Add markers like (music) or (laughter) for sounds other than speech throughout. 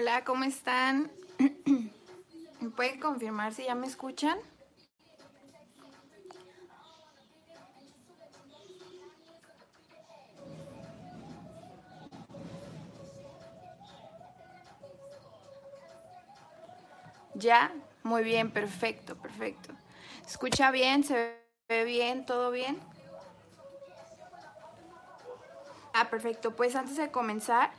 Hola, ¿cómo están? ¿Me (clears throat) pueden confirmar si ya me escuchan? ¿Ya? Muy bien, perfecto, perfecto. ¿Se escucha bien? ¿Se ve bien? ¿Todo bien? Ah, perfecto. Pues antes de comenzar,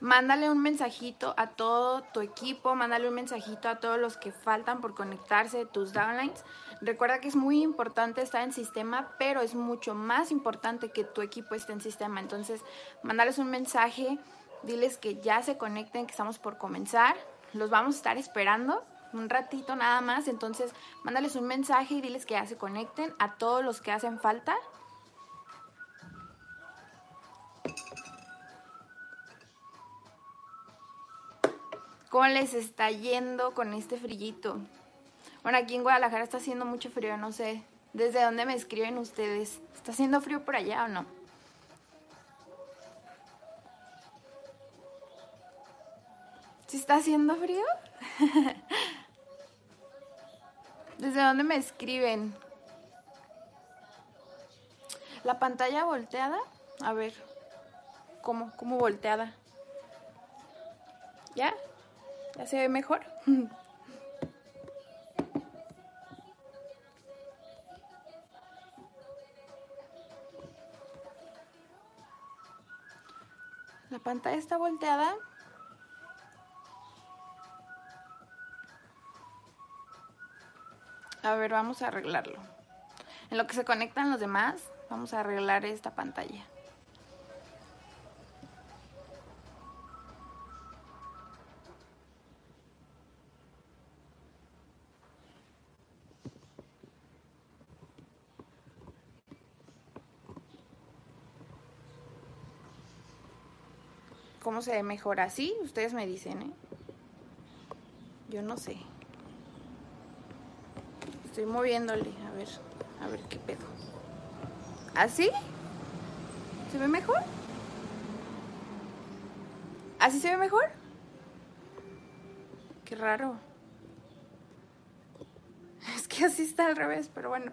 mándale un mensajito a todo tu equipo, mándale un mensajito a todos los que faltan por conectarse, tus downlines. Recuerda que es muy importante estar en sistema, pero es mucho más importante que tu equipo esté en sistema. Entonces, mándales un mensaje, diles que ya se conecten, que estamos por comenzar. Los vamos a estar esperando un ratito nada más. Entonces, mándales un mensaje y diles que ya se conecten a todos los que hacen falta. ¿Cómo les está yendo con este frillito? Bueno, aquí en Guadalajara está haciendo mucho frío, no sé. ¿Desde dónde me escriben ustedes? ¿Está haciendo frío por allá o no? ¿Sí está haciendo frío? (laughs) ¿Desde dónde me escriben? ¿La pantalla volteada? A ver, ¿cómo? ¿Cómo volteada? ¿Ya? ¿Ya se ve mejor? ¿La pantalla está volteada? A ver, vamos a arreglarlo. En lo que se conectan los demás, vamos a arreglar esta pantalla. ¿Cómo se mejora así? Ustedes me dicen, ¿eh? Yo no sé. Estoy moviéndole, a ver, a ver qué pedo. ¿Así? ¿Se ve mejor? ¿Así se ve mejor? Qué raro. (laughs) Es que así está al revés, pero bueno.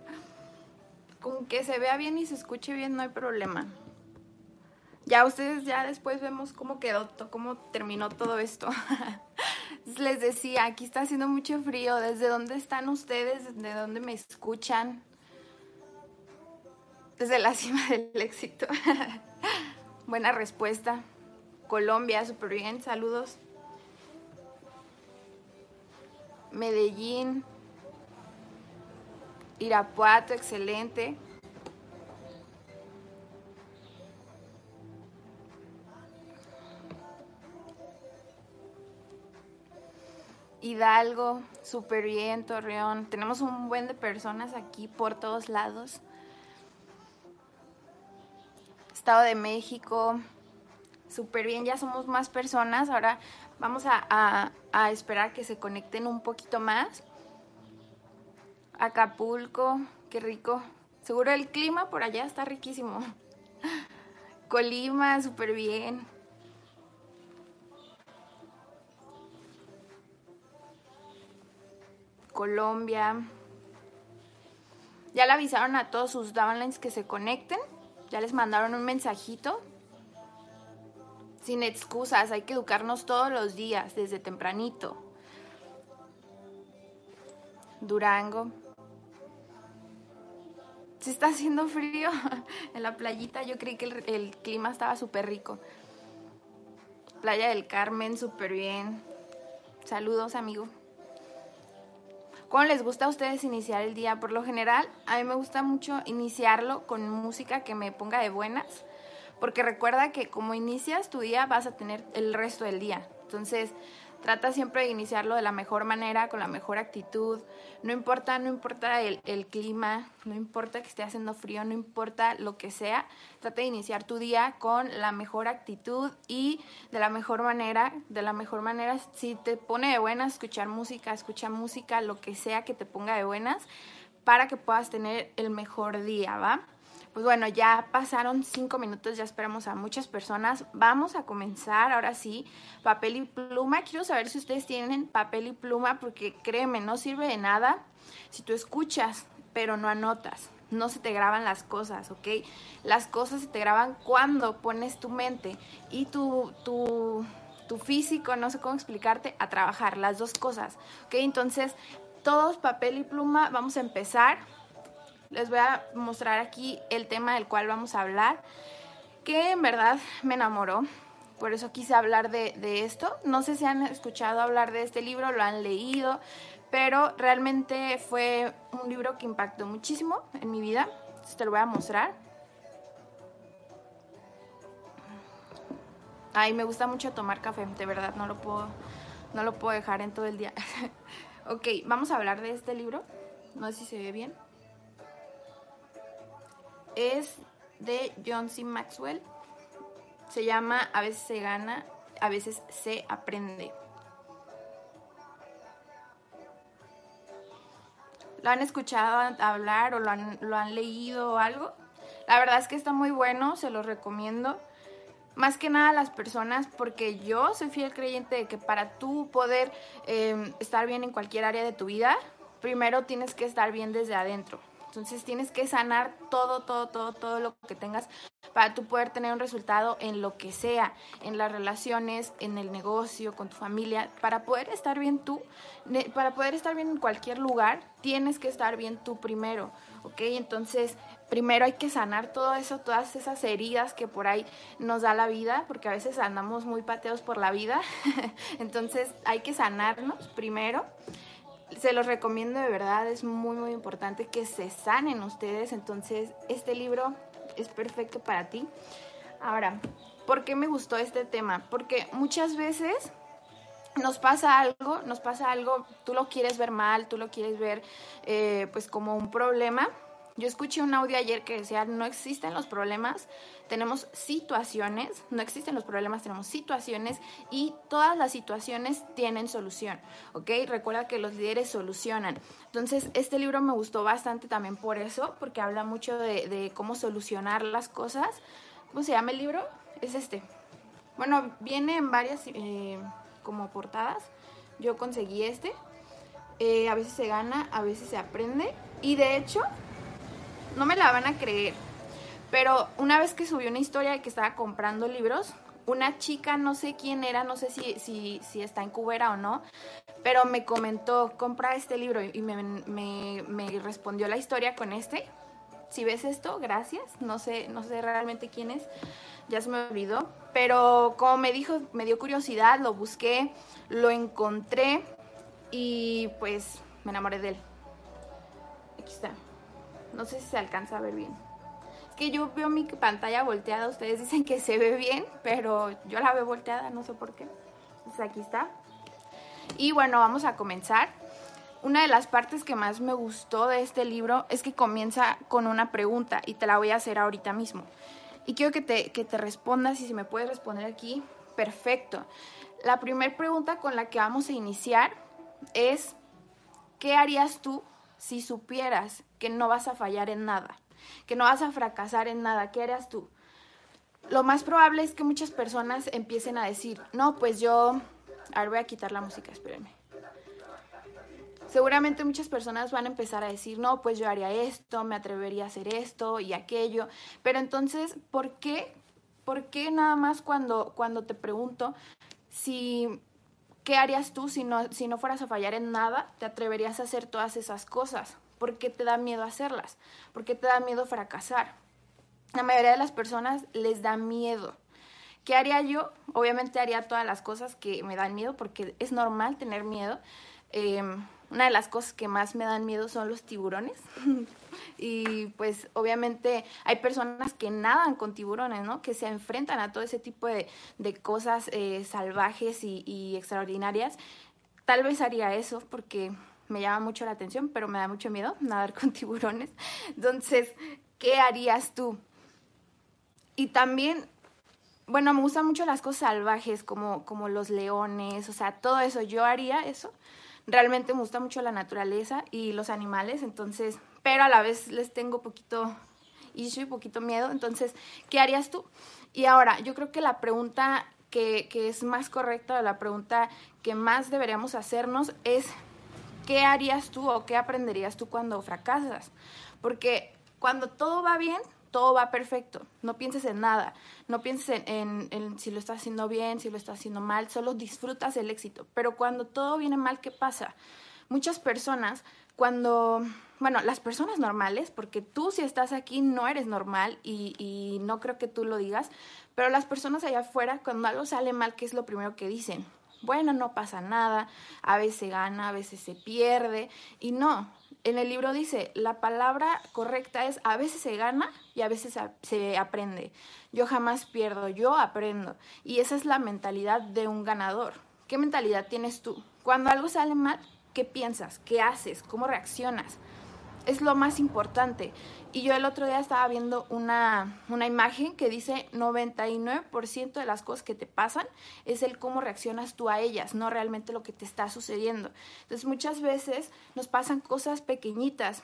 Con que se vea bien y se escuche bien no hay problema. Ya ustedes ya después vemos cómo quedó, cómo terminó todo esto. (laughs) Les decía, aquí está haciendo mucho frío. ¿Desde dónde están ustedes? ¿De dónde me escuchan? Desde la (laughs) cima del éxito. (laughs) Buena respuesta. Colombia, súper bien, saludos. Medellín. Irapuato, excelente. Hidalgo, súper bien, Torreón. Tenemos un buen de personas aquí por todos lados. Estado de México, súper bien, ya somos más personas. Ahora vamos a, a, esperar que se conecten un poquito más. Acapulco, qué rico. Seguro el clima por allá está riquísimo. (laughs) Colima, súper bien. Colombia. Ya le avisaron a todos sus downlines que se conecten. Ya les mandaron un mensajito. Sin excusas, hay que educarnos todos los días, desde tempranito. Durango. Se está haciendo frío (laughs) en la playita. Yo creí que el, el clima estaba súper rico. Playa del Carmen, súper bien. Saludos, amigo. ¿Cómo les gusta a ustedes iniciar el día? Por lo general, a mí me gusta mucho iniciarlo con música que me ponga de buenas, porque recuerda que como inicias tu día vas a tener el resto del día. Entonces, Trata siempre de iniciarlo de la mejor manera, con la mejor actitud. No importa, no importa el, clima, no importa que esté haciendo frío, no importa lo que sea. Trata de iniciar tu día con la mejor actitud y de la mejor manera. De la mejor manera, si te pone de buenas, escuchar música, escucha música, lo que sea que te ponga de buenas, para que puedas tener el mejor día, ¿va? Pues bueno, ya pasaron cinco minutos, ya esperamos a muchas personas. Vamos a comenzar ahora sí, papel y pluma. Quiero saber si ustedes tienen papel y pluma, porque créeme, no sirve de nada si tú escuchas, pero no anotas. No se te graban las cosas, ¿ok? Las cosas se te graban cuando pones tu mente y tu, tu, tu físico, no sé cómo explicarte, a trabajar, las dos cosas, ¿ok? Entonces, todos papel y pluma, vamos a empezar les voy a mostrar aquí el tema del cual vamos a hablar, que en verdad me enamoró. Por eso quise hablar de, esto. No sé si han escuchado hablar de este libro, lo han leído, pero realmente fue un libro que impactó muchísimo en mi vida. te lo voy a mostrar. Ay, me gusta mucho tomar café, de verdad, no lo puedo, no lo puedo dejar en todo el día. (laughs) ok, vamos a hablar de este libro. No sé si se ve bien es de John C. Maxwell. Se llama A veces se gana, a veces se aprende. ¿Lo han escuchado hablar o lo han, lo han leído o algo? La verdad es que está muy bueno, se lo recomiendo. Más que nada a las personas, porque yo soy fiel creyente de que para tú poder eh, estar bien en cualquier área de tu vida, primero tienes que estar bien desde adentro. Entonces tienes que sanar todo, todo, todo, todo lo que tengas para tú poder tener un resultado en lo que sea, en las relaciones, en el negocio, con tu familia. Para poder estar bien tú, para poder estar bien en cualquier lugar, tienes que estar bien tú primero, ¿ok? Entonces, primero hay que sanar todo eso, todas esas heridas que por ahí nos da la vida, porque a veces andamos muy pateados por la vida. (laughs) Entonces, hay que sanarnos primero se los recomiendo de verdad, es muy muy importante que se sanen ustedes, entonces este libro es perfecto para ti. Ahora, ¿por qué me gustó este tema? Porque muchas veces nos pasa algo, nos pasa algo, tú lo quieres ver mal, tú lo quieres ver eh, pues como un problema. Yo escuché un audio ayer que decía, no existen los problemas, tenemos situaciones, no existen los problemas, tenemos situaciones y todas las situaciones tienen solución, ¿ok? Recuerda que los líderes solucionan. Entonces, este libro me gustó bastante también por eso, porque habla mucho de, cómo solucionar las cosas. ¿Cómo se llama el libro? Es este. Bueno, viene en varias eh, como portadas. Yo conseguí este. Eh, a veces se gana, a veces se aprende. Y de hecho, no me la van a creer pero una vez que subí una historia de que estaba comprando libros, una chica, no sé quién era, no sé si, si, si está en Cubera o no, pero me comentó, compra este libro y me, me, me, respondió la historia con este. Si ves esto, gracias. No sé, no sé realmente quién es, ya se me olvidó. Pero como me dijo, me dio curiosidad, lo busqué, lo encontré y pues me enamoré de él. Aquí está. No sé si se alcanza a ver bien que yo veo mi pantalla volteada, ustedes dicen que se ve bien, pero yo la veo volteada, no sé por qué. Pues aquí está. Y bueno, vamos a comenzar. Una de las partes que más me gustó de este libro es que comienza con una pregunta y te la voy a hacer ahorita mismo. Y quiero que te, que te respondas y si me puedes responder aquí, perfecto. La primera pregunta con la que vamos a iniciar es, ¿qué harías tú si supieras que no vas a fallar en nada? que no vas a fracasar en nada, ¿qué harías tú? Lo más probable es que muchas personas empiecen a decir, no, pues yo, a voy a quitar la música, espérenme. Seguramente muchas personas van a empezar a decir, no, pues yo haría esto, me atrevería a hacer esto y aquello. Pero entonces, ¿por qué? ¿Por qué nada más cuando, cuando te pregunto si ¿qué harías tú si no, si no fueras a fallar en nada? ¿Te atreverías a hacer todas esas cosas? ¿Por qué te da miedo hacerlas? ¿Por qué te da miedo fracasar? La mayoría de las personas les da miedo. ¿Qué haría yo? Obviamente haría todas las cosas que me dan miedo porque es normal tener miedo. Em, una de las cosas que más me dan miedo son los tiburones. (laughs) y pues obviamente hay personas que nadan con tiburones, ¿no? Que se enfrentan a todo ese tipo de, cosas eh, salvajes y, y extraordinarias. Tal vez haría eso porque me llama mucho la atención, pero me da mucho miedo nadar con tiburones. Entonces, ¿qué harías tú? Y también, bueno, me gustan mucho las cosas salvajes, como, como los leones, o sea, todo eso. Yo haría eso. Realmente me gusta mucho la naturaleza y los animales, entonces, pero a la vez les tengo poquito issue, poquito miedo. Entonces, ¿qué harías tú? Y ahora, yo creo que la pregunta que, que es más correcta, la pregunta que más deberíamos hacernos es, ¿qué harías tú o qué aprenderías tú cuando fracasas? Porque cuando todo va bien, todo va perfecto. No pienses en nada. No pienses en, si lo estás haciendo bien, si lo estás haciendo mal. Solo disfrutas el éxito. Pero cuando todo viene mal, ¿qué pasa? Muchas personas, cuando, bueno, las personas normales, porque tú si estás aquí no eres normal y, no creo que tú lo digas, pero las personas allá afuera, cuando algo sale mal, ¿qué es lo primero que dicen? Bueno, no pasa nada, a veces gana, a veces se pierde, y no, en el libro dice, la palabra correcta es a veces se gana y a veces se aprende. Yo jamás pierdo, yo aprendo. Y esa es la mentalidad de un ganador. ¿Qué mentalidad tienes tú? Cuando algo sale mal, ¿qué piensas? ¿Qué haces? ¿Cómo reaccionas? Es lo más importante. Y yo el otro día estaba viendo una, una imagen que dice 99% de las cosas que te pasan es el cómo reaccionas tú a ellas, no realmente lo que te está sucediendo. Entonces muchas veces nos pasan cosas pequeñitas,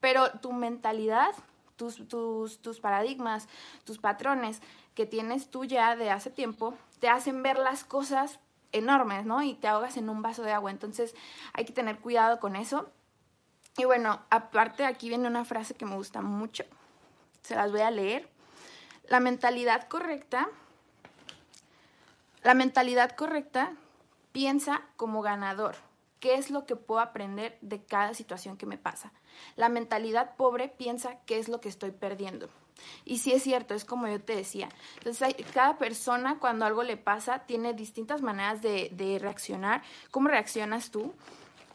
pero tu mentalidad, tus, tus, tus paradigmas, tus patrones que tienes tú ya de hace tiempo, te hacen ver las cosas enormes, ¿no? Y te ahogas en un vaso de agua. Entonces hay que tener cuidado con eso. Y bueno, aparte aquí viene una frase que me gusta mucho. Se las voy a leer. La mentalidad correcta, la mentalidad correcta piensa como ganador. ¿Qué es lo que puedo aprender de cada situación que me pasa? La mentalidad pobre piensa qué es lo que estoy perdiendo. Y sí es cierto, es como yo te decía. Entonces, cada persona cuando algo le pasa tiene distintas maneras de, reaccionar. ¿Cómo reaccionas tú?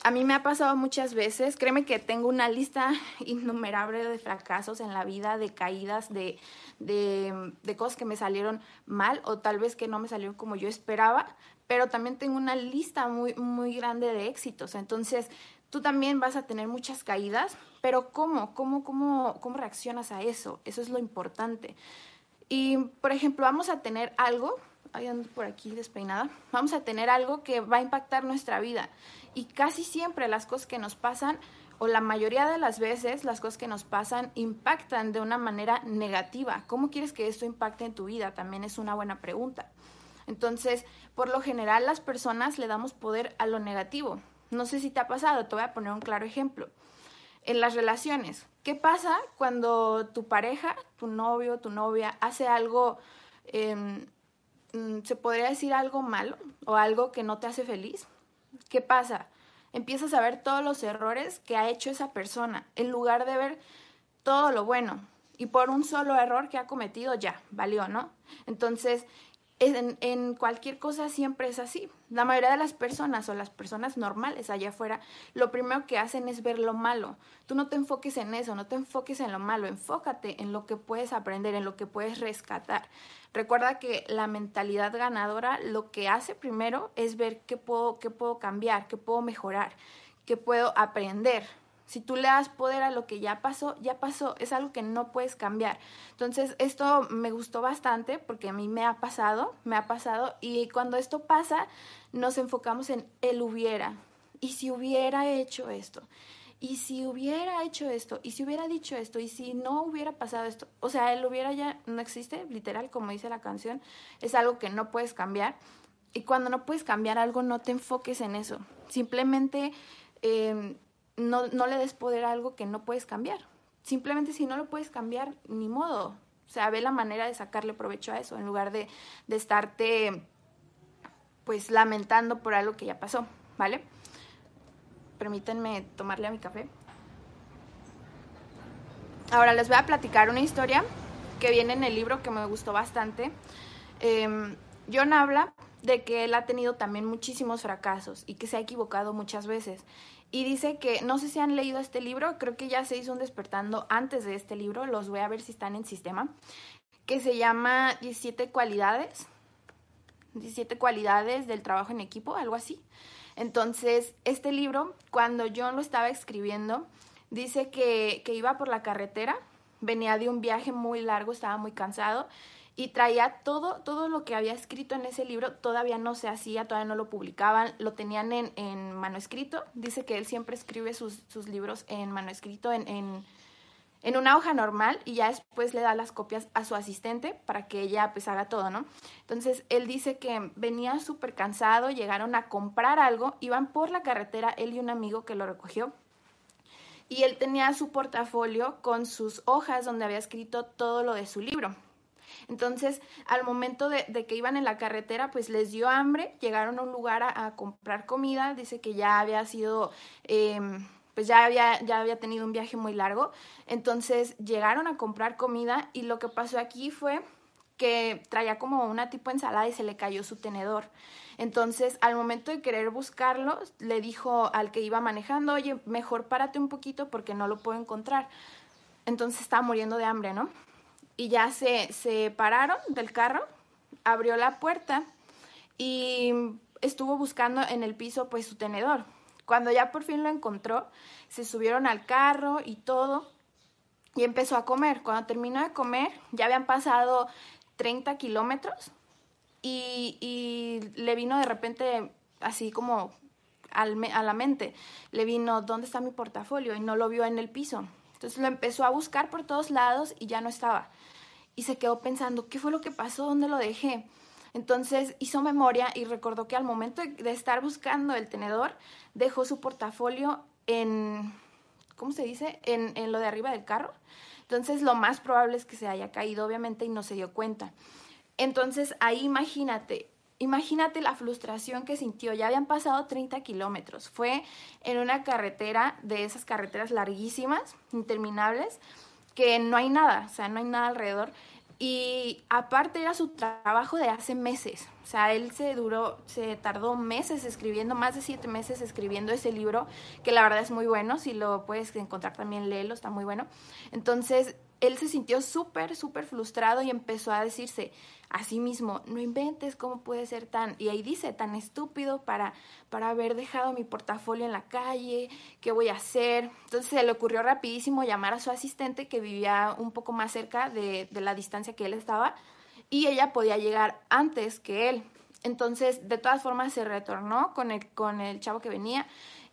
a mí me ha pasado muchas veces, créeme que tengo una lista (laughs) innumerable de fracasos en la vida, de caídas, de, de, de, cosas que me salieron mal o tal vez que no me salieron como yo esperaba, pero también tengo una lista muy, muy grande de éxitos. Entonces, tú también vas a tener muchas caídas, pero ¿cómo? ¿Cómo, cómo, cómo reaccionas a eso? Eso es lo importante. Y, por ejemplo, vamos a tener algo ahí ando por aquí despeinada, vamos a tener algo que va a impactar nuestra vida. Y casi siempre las cosas que nos pasan, o la mayoría de las veces, las cosas que nos pasan impactan de una manera negativa. ¿Cómo quieres que esto impacte en tu vida? También es una buena pregunta. Entonces, por lo general, las personas le damos poder a lo negativo. No sé si te ha pasado, te voy a poner un claro ejemplo. En las relaciones, ¿qué pasa cuando tu pareja, tu novio, tu novia hace algo eh, Mm, se podría decir algo malo o algo que no te hace feliz, ¿qué pasa? Empiezas a ver todos los errores que ha hecho esa persona en lugar de ver todo lo bueno. Y por un solo error que ha cometido ya, valió, ¿no? Entonces, en, cualquier cosa siempre es así. La mayoría de las personas o las personas normales allá afuera, lo primero que hacen es ver lo malo. Tú no te enfoques en eso, no te enfoques en lo malo, enfócate en lo que puedes aprender, en lo que puedes rescatar. Recuerda que la mentalidad ganadora lo que hace primero es ver qué puedo, qué puedo cambiar, qué puedo mejorar, qué puedo aprender. Si tú le das poder a lo que ya pasó, ya pasó, es algo que no puedes cambiar. Entonces, esto me gustó bastante porque a mí me ha pasado, me ha pasado y cuando esto pasa, nos enfocamos en él hubiera. Y si hubiera hecho esto, y si hubiera hecho esto, y si hubiera dicho esto, y si no hubiera pasado esto, o sea, él hubiera ya no existe, literal, como dice la canción, es algo que no puedes cambiar. Y cuando no puedes cambiar algo, no te enfoques en eso. Simplemente eh, no, no le des poder a algo que no puedes cambiar. Simplemente si no lo puedes cambiar, ni modo. O sea, ve la manera de sacarle provecho a eso en lugar de, de estarte pues lamentando por algo que ya pasó, ¿vale? Permítanme tomarle a mi café. Ahora les voy a platicar una historia que viene en el libro que me gustó bastante. Eh, John habla de que él ha tenido también muchísimos fracasos y que se ha equivocado muchas veces y dice que, no sé si han leído este libro, creo que ya se hizo un despertando antes de este libro, los voy a ver si están en sistema, que se llama 17 cualidades, 17 cualidades del trabajo en equipo, algo así. Entonces, este libro, cuando John lo estaba escribiendo, dice que, que iba por la carretera, venía de un viaje muy largo, estaba muy cansado y traía todo, todo lo que había escrito en ese libro, todavía no se hacía, todavía no lo publicaban, lo tenían en, en manuscrito. Dice que él siempre escribe sus, sus libros en manuscrito, en, en, en una hoja normal y ya después le da las copias a su asistente para que ella pues haga todo, ¿no? Entonces él dice que venía súper cansado, llegaron a comprar algo, iban por la carretera, él y un amigo que lo recogió. Y él tenía su portafolio con sus hojas donde había escrito todo lo de su libro. Entonces, al momento de, que iban en la carretera, pues les dio hambre, llegaron a un lugar a, comprar comida, dice que ya había sido... Em, pues ya había, ya había tenido un viaje muy largo. Entonces llegaron a comprar comida y lo que pasó aquí fue que traía como una tipo ensalada y se le cayó su tenedor. Entonces, al momento de querer buscarlo, le dijo al que iba manejando, oye, mejor párate un poquito porque no lo puedo encontrar. Entonces estaba muriendo de hambre, ¿no? Y ya se, se pararon del carro, abrió la puerta y estuvo buscando en el piso pues su tenedor. Cuando ya por fin lo encontró, se subieron al carro y todo y empezó a comer. Cuando terminó de comer, ya habían pasado 30 kilómetros y, le vino de repente así como a la mente, le vino, ¿dónde está mi portafolio? Y no lo vio en el piso. Entonces lo empezó a buscar por todos lados y ya no estaba. Y se quedó pensando, ¿qué fue lo que pasó? ¿Dónde lo dejé? Entonces hizo memoria y recordó que al momento de estar buscando el tenedor, dejó su portafolio en, ¿cómo se dice? En, en lo de arriba del carro. Entonces lo más probable es que se haya caído, obviamente, y no se dio cuenta. Entonces ahí imagínate, imagínate la frustración que sintió. Ya habían pasado 30 kilómetros. Fue en una carretera de esas carreteras larguísimas, interminables, que no hay nada, o sea, no hay nada alrededor. Y aparte era su trabajo de hace meses. O sea, él se duró, se tardó meses escribiendo, más de siete meses escribiendo ese libro, que la verdad es muy bueno. Si lo puedes encontrar también, léelo, está muy bueno. Entonces, él se sintió súper, súper frustrado y empezó a decirse a sí mismo, no inventes cómo puede ser tan, y ahí dice, tan estúpido para, para haber dejado mi portafolio en la calle, ¿qué voy a hacer? Entonces se le ocurrió rapidísimo llamar a su asistente que vivía un poco más cerca de, de la distancia que él estaba y ella podía llegar antes que él. Entonces, de todas formas, se retornó con el, con el chavo que venía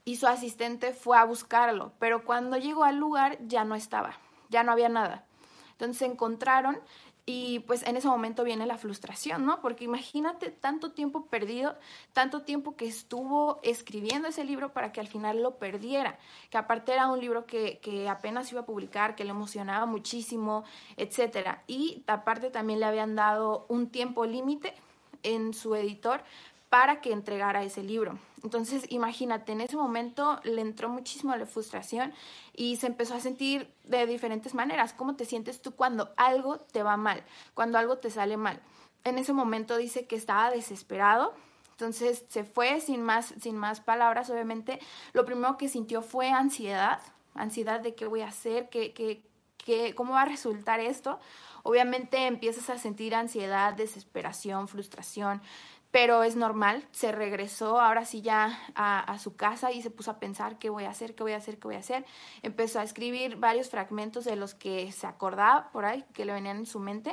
y su asistente fue a buscarlo, pero cuando llegó al lugar ya no estaba ya no había nada. Entonces se encontraron y pues en ese momento viene la frustración, ¿no? Porque imagínate tanto tiempo perdido, tanto tiempo que estuvo escribiendo ese libro para que al final lo perdiera, que aparte era un libro que, que apenas iba a publicar, que le emocionaba muchísimo, etcétera. Y aparte también le habían dado un tiempo límite en su editor para que entregara ese libro. Entonces, imagínate, en ese momento le entró muchísimo la frustración y se empezó a sentir de diferentes maneras. ¿Cómo te sientes tú cuando algo te va mal, cuando algo te sale mal? En ese momento dice que estaba desesperado, entonces se fue sin más, sin más palabras, obviamente. Lo primero que sintió fue ansiedad, ansiedad de qué voy a hacer, qué, qué, qué, cómo va a resultar esto. Obviamente empiezas a sentir ansiedad, desesperación, frustración, pero es normal, se regresó ahora sí ya a, su casa y se puso a pensar qué voy a hacer, qué voy a hacer, qué voy a hacer. Empezó a escribir varios fragmentos de los que se acordaba por ahí, que le venían en su mente.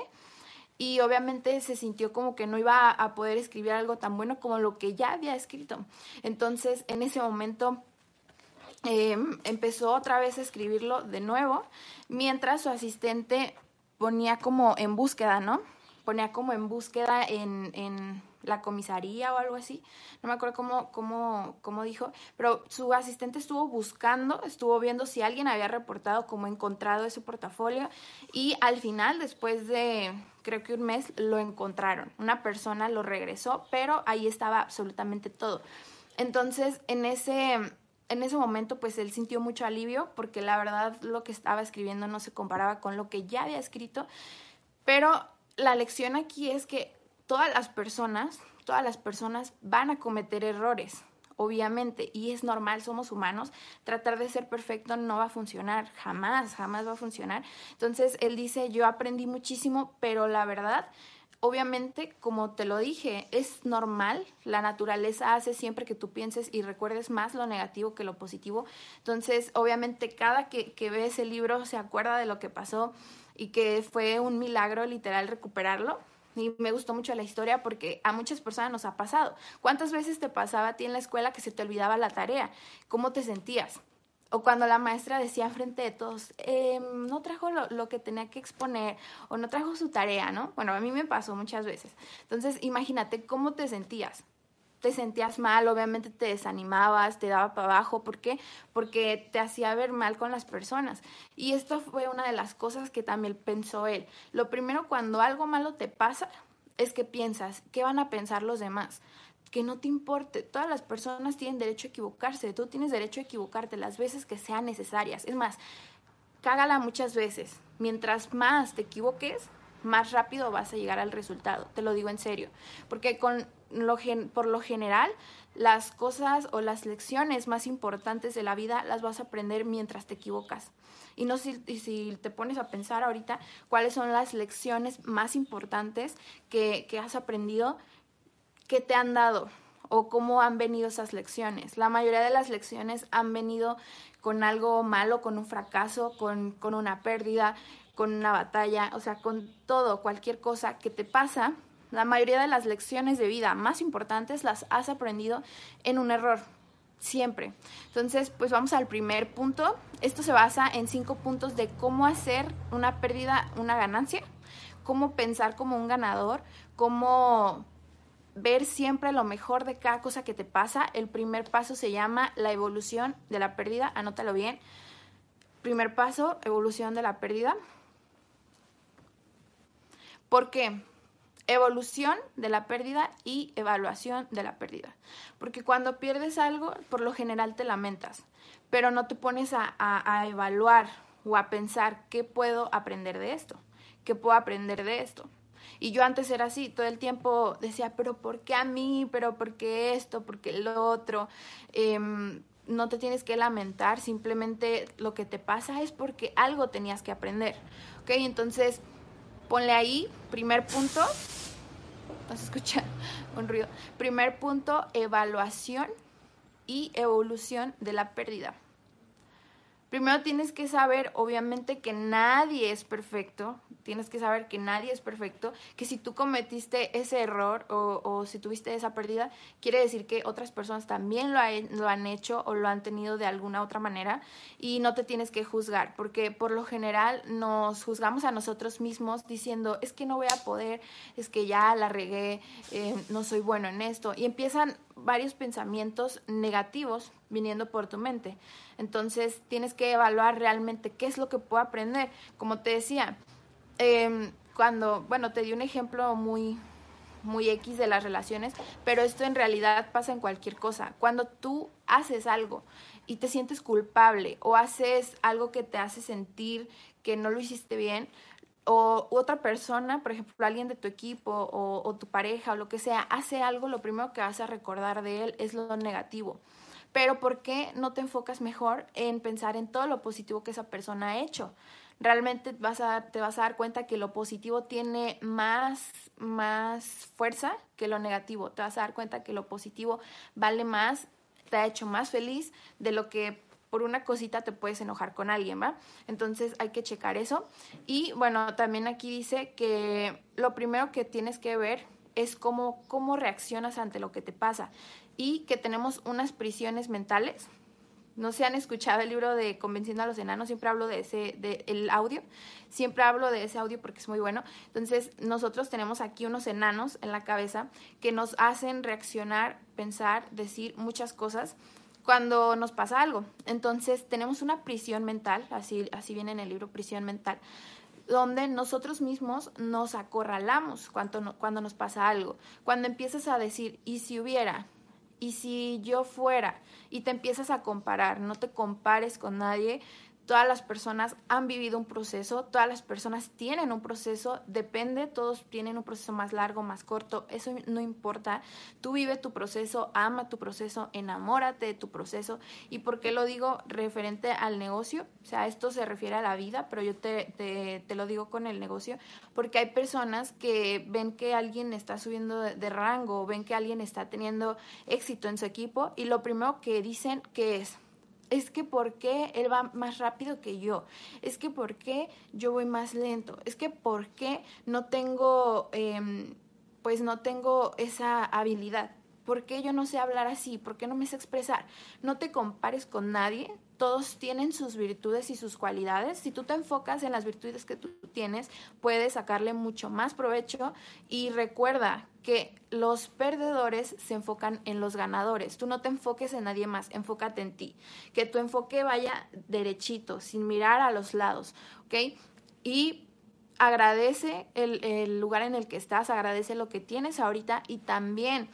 Y obviamente se sintió como que no iba a poder escribir algo tan bueno como lo que ya había escrito. Entonces, en ese momento em, empezó otra vez a escribirlo de nuevo, mientras su asistente ponía como en búsqueda, ¿no? Ponía como en búsqueda en, en la comisaría o algo así, no me acuerdo cómo, cómo, cómo dijo, pero su asistente estuvo buscando, estuvo viendo si alguien había reportado como encontrado ese portafolio y al final, después de creo que un mes, lo encontraron. Una persona lo regresó, pero ahí estaba absolutamente todo. Entonces, en ese, en ese momento, pues él sintió mucho alivio porque la verdad lo que estaba escribiendo no se comparaba con lo que ya había escrito, pero la lección aquí es que todas las personas, todas las personas van a cometer errores, obviamente, y es normal, somos humanos, tratar de ser perfecto no va a funcionar, jamás, jamás va a funcionar. Entonces, él dice, yo aprendí muchísimo, pero la verdad, obviamente, como te lo dije, es normal, la naturaleza hace siempre que tú pienses y recuerdes más lo negativo que lo positivo. Entonces, obviamente, cada que, que ve ese libro se acuerda de lo que pasó y que fue un milagro literal recuperarlo y me gustó mucho la historia porque a muchas personas nos ha pasado. ¿Cuántas veces te pasaba a ti en la escuela que se te olvidaba la tarea? ¿Cómo te sentías? O cuando la maestra decía frente de todos, em, no trajo lo, lo, que tenía que exponer o no trajo su tarea, ¿no? Bueno, a mí me pasó muchas veces. Entonces, imagínate cómo te sentías. Te sentías mal, obviamente te desanimabas, te daba para abajo. ¿Por qué? Porque te hacía ver mal con las personas. Y esto fue una de las cosas que también pensó él. Lo primero, cuando algo malo te pasa, es que piensas, ¿qué van a pensar los demás? que no te importe. Todas las personas tienen derecho a equivocarse. Tú tienes derecho a equivocarte las veces que sean necesarias. Es más, cágala muchas veces. Mientras más te equivoques, más rápido vas a llegar al resultado. Te lo digo en serio. Porque con lo por lo general, las cosas o las lecciones más importantes de la vida las vas a aprender mientras te equivocas. Y no si, si te pones a pensar ahorita cuáles son las lecciones más importantes que, que has aprendido qué te han dado o cómo han venido esas lecciones. La mayoría de las lecciones han venido con algo malo, con un fracaso, con, con una pérdida, con una batalla, o sea, con todo, cualquier cosa que te pasa. La mayoría de las lecciones de vida más importantes las has aprendido en un error, siempre. Entonces, pues vamos al primer punto. Esto se basa en cinco puntos de cómo hacer una pérdida una ganancia, cómo pensar como un ganador, cómo ver siempre lo mejor de cada cosa que te pasa. El primer paso se llama la evolución de la pérdida, anótalo bien. Primer paso, evolución de la pérdida. ¿Por qué? Evolución de la pérdida y evaluación de la pérdida. Porque cuando pierdes algo, por lo general te lamentas, pero no te pones a, a evaluar o a pensar qué puedo aprender de esto, qué puedo aprender de esto. Y yo antes era así, todo el tiempo decía, pero ¿por qué a mí? ¿Pero por qué esto? ¿Por qué lo otro? Em, no te tienes que lamentar, simplemente lo que te pasa es porque algo tenías que aprender. ¿Ok? Entonces, ponle ahí, primer punto, vas a escuchar un (laughs) ruido. Primer punto, evaluación y evolución de la pérdida. Primero tienes que saber, obviamente, que nadie es perfecto. Tienes que saber que nadie es perfecto. Que si tú cometiste ese error o, si tuviste esa pérdida, quiere decir que otras personas también lo, han hecho o lo han tenido de alguna otra manera. Y no te tienes que juzgar, porque por lo general nos juzgamos a nosotros mismos diciendo, es que no voy a poder, es que ya la regué, eh, no soy bueno en esto. Y empiezan varios pensamientos negativos viniendo por tu mente. Entonces tienes que evaluar realmente qué es lo que puedo aprender. Como te decía, em, cuando, bueno, te di un ejemplo muy, muy X de las relaciones, pero esto en realidad pasa en cualquier cosa. Cuando tú haces algo y te sientes culpable o haces algo que te hace sentir que no lo hiciste bien, o otra persona, por ejemplo, alguien de tu equipo o, o, tu pareja o lo que sea, hace algo, lo primero que vas a recordar de él es lo negativo. Pero ¿por qué no te enfocas mejor en pensar en todo lo positivo que esa persona ha hecho? Realmente vas a, te vas a dar cuenta que lo positivo tiene más, más fuerza que lo negativo. Te vas a dar cuenta que lo positivo vale más, te ha hecho más feliz de lo que por una cosita te puedes enojar con alguien, ¿va? Entonces hay que checar eso. Y bueno, también aquí dice que lo primero que tienes que ver es cómo, cómo reaccionas ante lo que te pasa y que tenemos unas prisiones mentales. No se han escuchado el libro de Convenciendo a los Enanos, siempre hablo de ese, de el audio, siempre hablo de ese audio porque es muy bueno. Entonces, nosotros tenemos aquí unos enanos en la cabeza que nos hacen reaccionar, pensar, decir muchas cosas cuando nos pasa algo. Entonces tenemos una prisión mental, así, así viene en el libro Prisión Mental, donde nosotros mismos nos acorralamos cuando, cuando nos pasa algo. Cuando empiezas a decir, ¿y si hubiera? ¿Y si yo fuera? Y te empiezas a comparar, no te compares con nadie, Todas las personas han vivido un proceso, todas las personas tienen un proceso, depende, todos tienen un proceso más largo, más corto, eso no importa. Tú vive tu proceso, ama tu proceso, enamórate de tu proceso. ¿Y por qué lo digo referente al negocio? O sea, esto se refiere a la vida, pero yo te, te, te lo digo con el negocio, porque hay personas que ven que alguien está subiendo de, de rango, ven que alguien está teniendo éxito en su equipo y lo primero que dicen que es, es que por qué él va más rápido que yo, es que por qué yo voy más lento, es que por qué no tengo, em, pues no tengo esa habilidad, por qué yo no sé hablar así, por qué no me sé expresar. No te compares con nadie, todos tienen sus virtudes y sus cualidades. Si tú te enfocas en las virtudes que tú tienes, puedes sacarle mucho más provecho y recuerda que los perdedores se enfocan en los ganadores. Tú no te enfoques en nadie más, enfócate en ti. Que tu enfoque vaya derechito, sin mirar a los lados, ¿ok? Y agradece el, lugar en el que estás, agradece lo que tienes ahorita y también...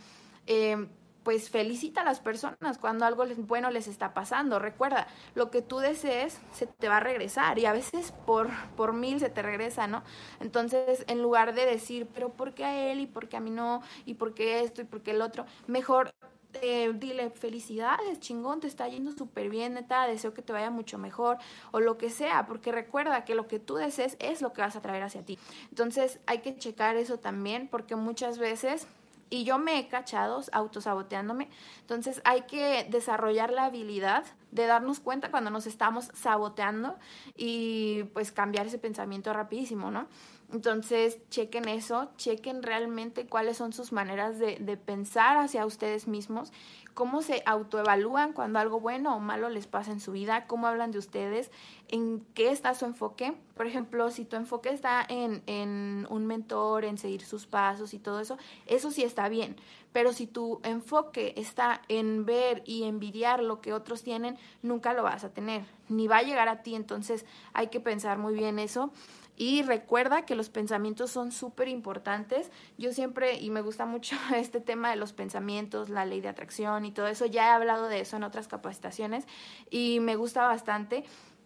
Eh, pues felicita a las personas cuando algo bueno les está pasando. Recuerda, lo que tú desees se te va a regresar y a veces por, por mil se te regresa, ¿no? Entonces, en lugar de decir, pero ¿por qué a él y por qué a mí no? ¿Y por qué esto y por qué el otro? Mejor eh, dile felicidades, chingón, te está yendo súper bien, neta, deseo que te vaya mucho mejor o lo que sea, porque recuerda que lo que tú desees es lo que vas a traer hacia ti. Entonces, hay que checar eso también porque muchas veces y yo me he cachado autosaboteándome. Entonces hay que desarrollar la habilidad de darnos cuenta cuando nos estamos saboteando y pues cambiar ese pensamiento rapidísimo, ¿no? Entonces, chequen eso, chequen realmente cuáles son sus maneras de, de, pensar hacia ustedes mismos, cómo se autoevalúan cuando algo bueno o malo les pasa en su vida, cómo hablan de ustedes, en qué está su enfoque. Por ejemplo, si tu enfoque está en, en un mentor, en seguir sus pasos y todo eso, eso sí está bien. Pero si tu enfoque está en ver y envidiar lo que otros tienen, nunca lo vas a tener, ni va a llegar a ti. Entonces, hay que pensar muy bien eso. Y recuerda que los pensamientos son súper importantes. Yo siempre, y me gusta mucho (laughs) este tema de los pensamientos, la ley de atracción y todo eso, ya he hablado de eso en otras capacitaciones y me gusta bastante.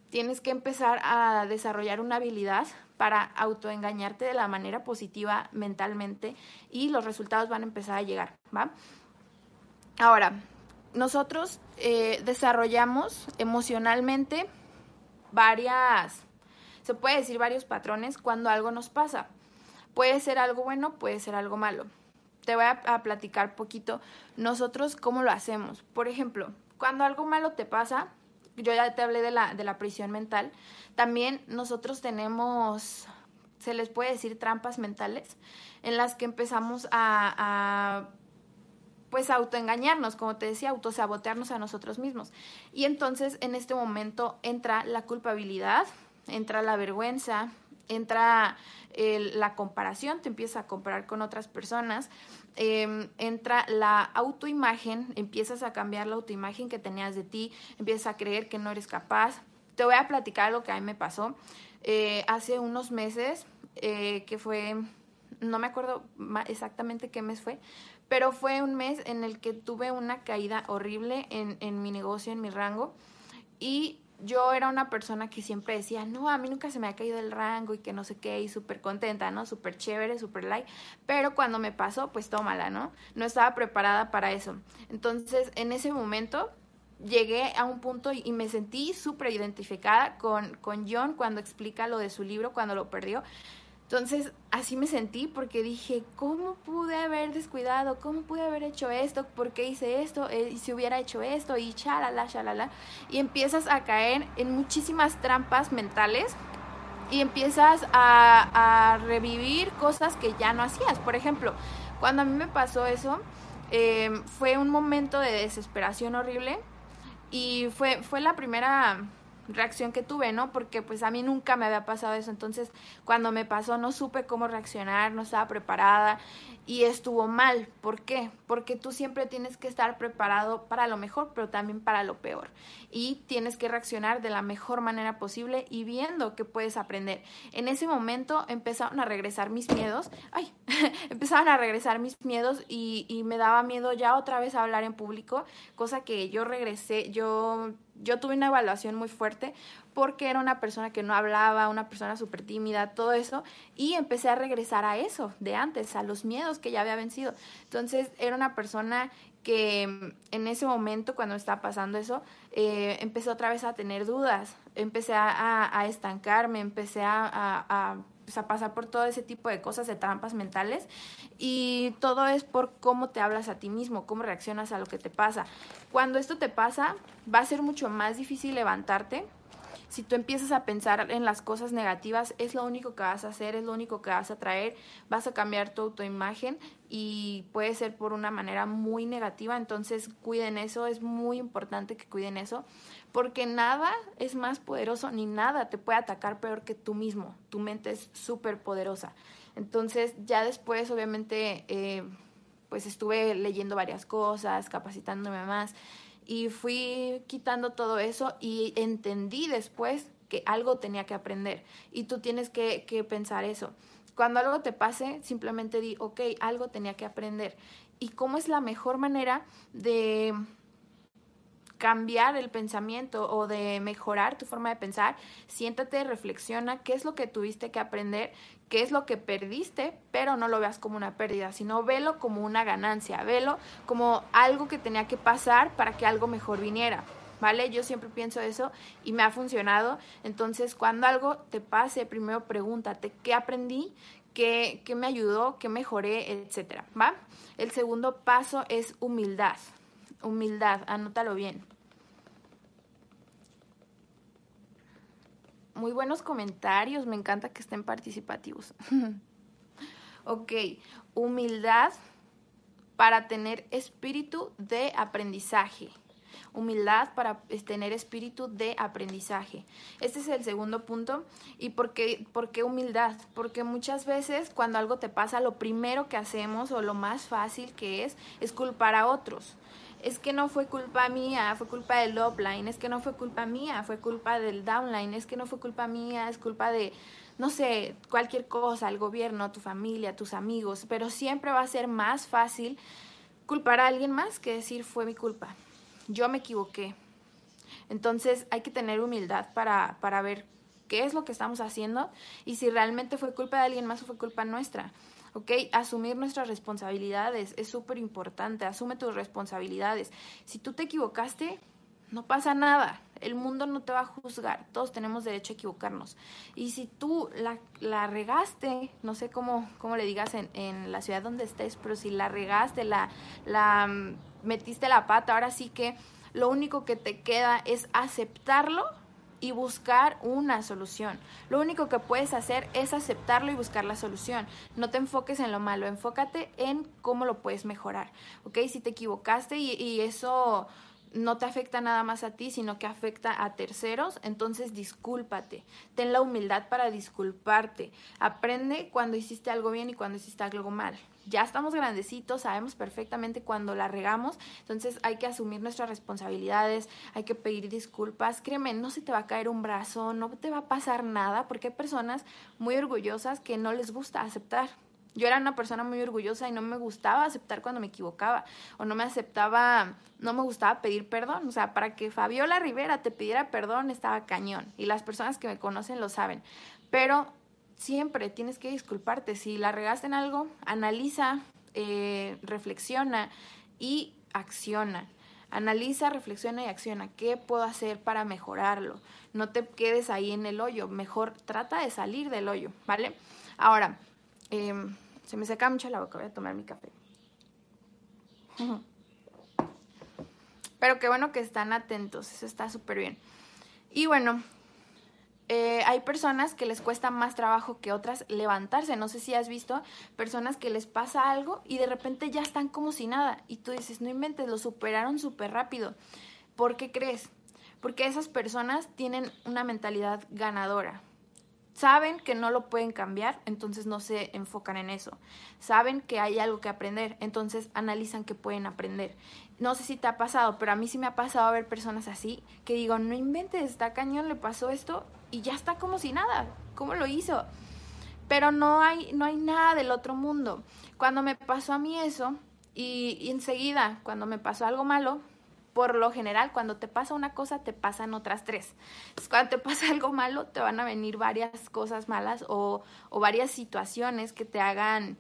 Tienes que empezar a desarrollar una habilidad para autoengañarte de la manera positiva mentalmente y los resultados van a empezar a llegar, ¿va? Ahora, nosotros eh, desarrollamos emocionalmente varias se puede decir varios patrones cuando algo nos pasa. Puede ser algo bueno, puede ser algo malo. Te voy a, platicar poquito nosotros cómo lo hacemos. Por ejemplo, cuando algo malo te pasa, yo ya te hablé de la, de la prisión mental, también nosotros tenemos, se les puede decir trampas mentales, en las que empezamos a, pues autoengañarnos, como te decía, autosabotearnos a nosotros mismos. Y entonces en este momento entra la culpabilidad, entra la vergüenza, entra la comparación, te empiezas a comparar con otras personas, em, entra la autoimagen, empiezas a cambiar la autoimagen que tenías de ti, empiezas a creer que no eres capaz. Te voy a platicar lo que a mí me pasó eh, hace unos meses, eh, que fue, no me acuerdo exactamente qué mes fue, pero fue un mes en el que tuve una caída horrible en, en mi negocio, en mi rango, y yo era una persona que siempre decía, no, a mí nunca se me ha caído el rango y que no sé qué, y súper contenta, ¿no? Súper chévere, súper light. Pero cuando me pasó, pues tómala, ¿no? No estaba preparada para eso. Entonces, en ese momento llegué a un punto y me sentí súper identificada con, con John cuando explica lo de su libro, cuando lo perdió. Entonces, así me sentí porque dije, ¿cómo pude haber descuidado? ¿Cómo pude haber hecho esto? ¿Por qué hice esto? Eh, ¿Y si hubiera hecho esto? Y chalala, chalala. Y empiezas a caer en muchísimas trampas mentales y empiezas a, revivir cosas que ya no hacías. Por ejemplo, cuando a mí me pasó eso, em, fue un momento de desesperación horrible y fue, fue la primera reacción que tuve, ¿no? Porque pues a mí nunca me había pasado eso, entonces cuando me pasó no supe cómo reaccionar, no estaba preparada y estuvo mal. ¿Por qué? Porque tú siempre tienes que estar preparado para lo mejor, pero también para lo peor. Y tienes que reaccionar de la mejor manera posible y viendo que puedes aprender. En ese momento empezaron a regresar mis miedos, ay, (laughs) empezaron a regresar mis miedos y, y me daba miedo ya otra vez hablar en público, cosa que yo regresé, yo yo tuve una evaluación muy fuerte porque era una persona que no hablaba, una persona súper tímida, todo eso, y empecé a regresar a eso de antes, a los miedos que ya había vencido. Entonces era una persona que en ese momento, cuando estaba pasando eso, eh, empecé otra vez a tener dudas, empecé a, estancarme, empecé a, pues, a pasar por todo ese tipo de cosas, de trampas mentales. Y todo es por cómo te hablas a ti mismo, cómo reaccionas a lo que te pasa. Cuando esto te pasa, va a ser mucho más difícil levantarte Si tú empiezas a pensar en las cosas negativas, es lo único que vas a hacer, es lo único que vas a traer, vas a cambiar tu autoimagen y puede ser por una manera muy negativa, entonces cuiden eso, es muy importante que cuiden eso, porque nada es más poderoso ni nada te puede atacar peor que tú mismo, tu mente es súper poderosa. Entonces ya después obviamente eh, pues estuve leyendo varias cosas, capacitándome más y fui quitando todo eso y entendí después que algo tenía que aprender y tú tienes que, que pensar eso. Cuando algo te pase, simplemente di, ok, algo tenía que aprender. ¿Y cómo es la mejor manera de cambiar el pensamiento o de mejorar tu forma de pensar, siéntate, reflexiona qué es lo que tuviste que aprender, qué es lo que perdiste, pero no lo veas como una pérdida, sino velo como una ganancia, velo como algo que tenía que pasar para que algo mejor viniera. ¿Vale? Yo siempre pienso eso y me ha funcionado. Entonces, cuando algo te pase, primero pregúntate qué aprendí, qué, qué me ayudó, qué mejoré, etcétera. ¿Va? El segundo paso es humildad humildad, anótalo bien. Muy buenos comentarios, me encanta que estén participativos. (laughs) ok, humildad para tener espíritu de aprendizaje. Humildad para tener espíritu de aprendizaje. Este es el segundo punto. ¿Y por qué, por qué humildad? Porque muchas veces cuando algo te pasa, lo primero que hacemos o lo más fácil que es es culpar a otros es que no fue culpa mía, fue culpa del upline, es que no fue culpa mía, fue culpa del downline, es que no fue culpa mía, es culpa de, no sé, cualquier cosa, el gobierno, tu familia, tus amigos, pero siempre va a ser más fácil culpar a alguien más que decir fue mi culpa, yo me equivoqué. Entonces hay que tener humildad para, para ver qué es lo que estamos haciendo y si realmente fue culpa de alguien más o fue culpa nuestra. ¿Ok? Asumir nuestras responsabilidades es súper importante, asume tus responsabilidades. Si tú te equivocaste, no pasa nada, el mundo no te va a juzgar, todos tenemos derecho a equivocarnos. Y si tú la, regaste, no sé cómo, cómo le digas en, en, la ciudad donde estés, pero si la regaste, la, la mm, metiste la pata, ahora sí que lo único que te queda es aceptarlo y buscar una solución. Lo único que puedes hacer es aceptarlo y buscar la solución. No te enfoques en lo malo, enfócate en cómo lo puedes mejorar. ¿Ok? Si te equivocaste y, y eso no te afecta nada más a ti, sino que afecta a terceros, entonces discúlpate. Ten la humildad para disculparte. Aprende cuando hiciste algo bien y cuando hiciste algo mal ya estamos grandecitos, sabemos perfectamente cuando la regamos, entonces hay que asumir nuestras responsabilidades, hay que pedir disculpas. Créeme, no se te va a caer un brazo, no te va a pasar nada, porque hay personas muy orgullosas que no les gusta aceptar. Yo era una persona muy orgullosa y no me gustaba aceptar cuando me equivocaba o no me aceptaba, no me gustaba pedir perdón. O sea, para que Fabiola Rivera te pidiera perdón estaba cañón y las personas que me conocen lo saben. Pero siempre tienes que disculparte. Si la regaste en algo, analiza, eh, reflexiona y acciona. Analiza, reflexiona y acciona. ¿Qué puedo hacer para mejorarlo? No te quedes ahí en el hoyo. Mejor trata de salir del hoyo, ¿vale? Ahora, em, se me seca mucho la boca. Voy a tomar mi café. Pero qué bueno que están atentos. Eso está súper bien. Y bueno, eh, hay personas que les cuesta más trabajo que otras levantarse. No sé si has visto personas que les pasa algo y de repente ya están como si nada. Y tú dices, no inventes, lo superaron súper rápido. ¿Por qué crees? Porque esas personas tienen una mentalidad ganadora. Saben que no lo pueden cambiar, entonces no se enfocan en eso. Saben que hay algo que aprender, entonces analizan que pueden aprender. No sé si te ha pasado, pero a mí sí me ha pasado ver personas así que digo, no inventes, está cañón, le pasó esto y ya está como si nada. ¿Cómo lo hizo? Pero no hay, no hay nada del otro mundo. Cuando me pasó a mí eso, y, y enseguida, cuando me pasó algo malo, por lo general, cuando te pasa una cosa, te pasan otras tres. cuando te (laughs) pasa algo malo, te van a venir varias cosas malas o, varias situaciones que te hagan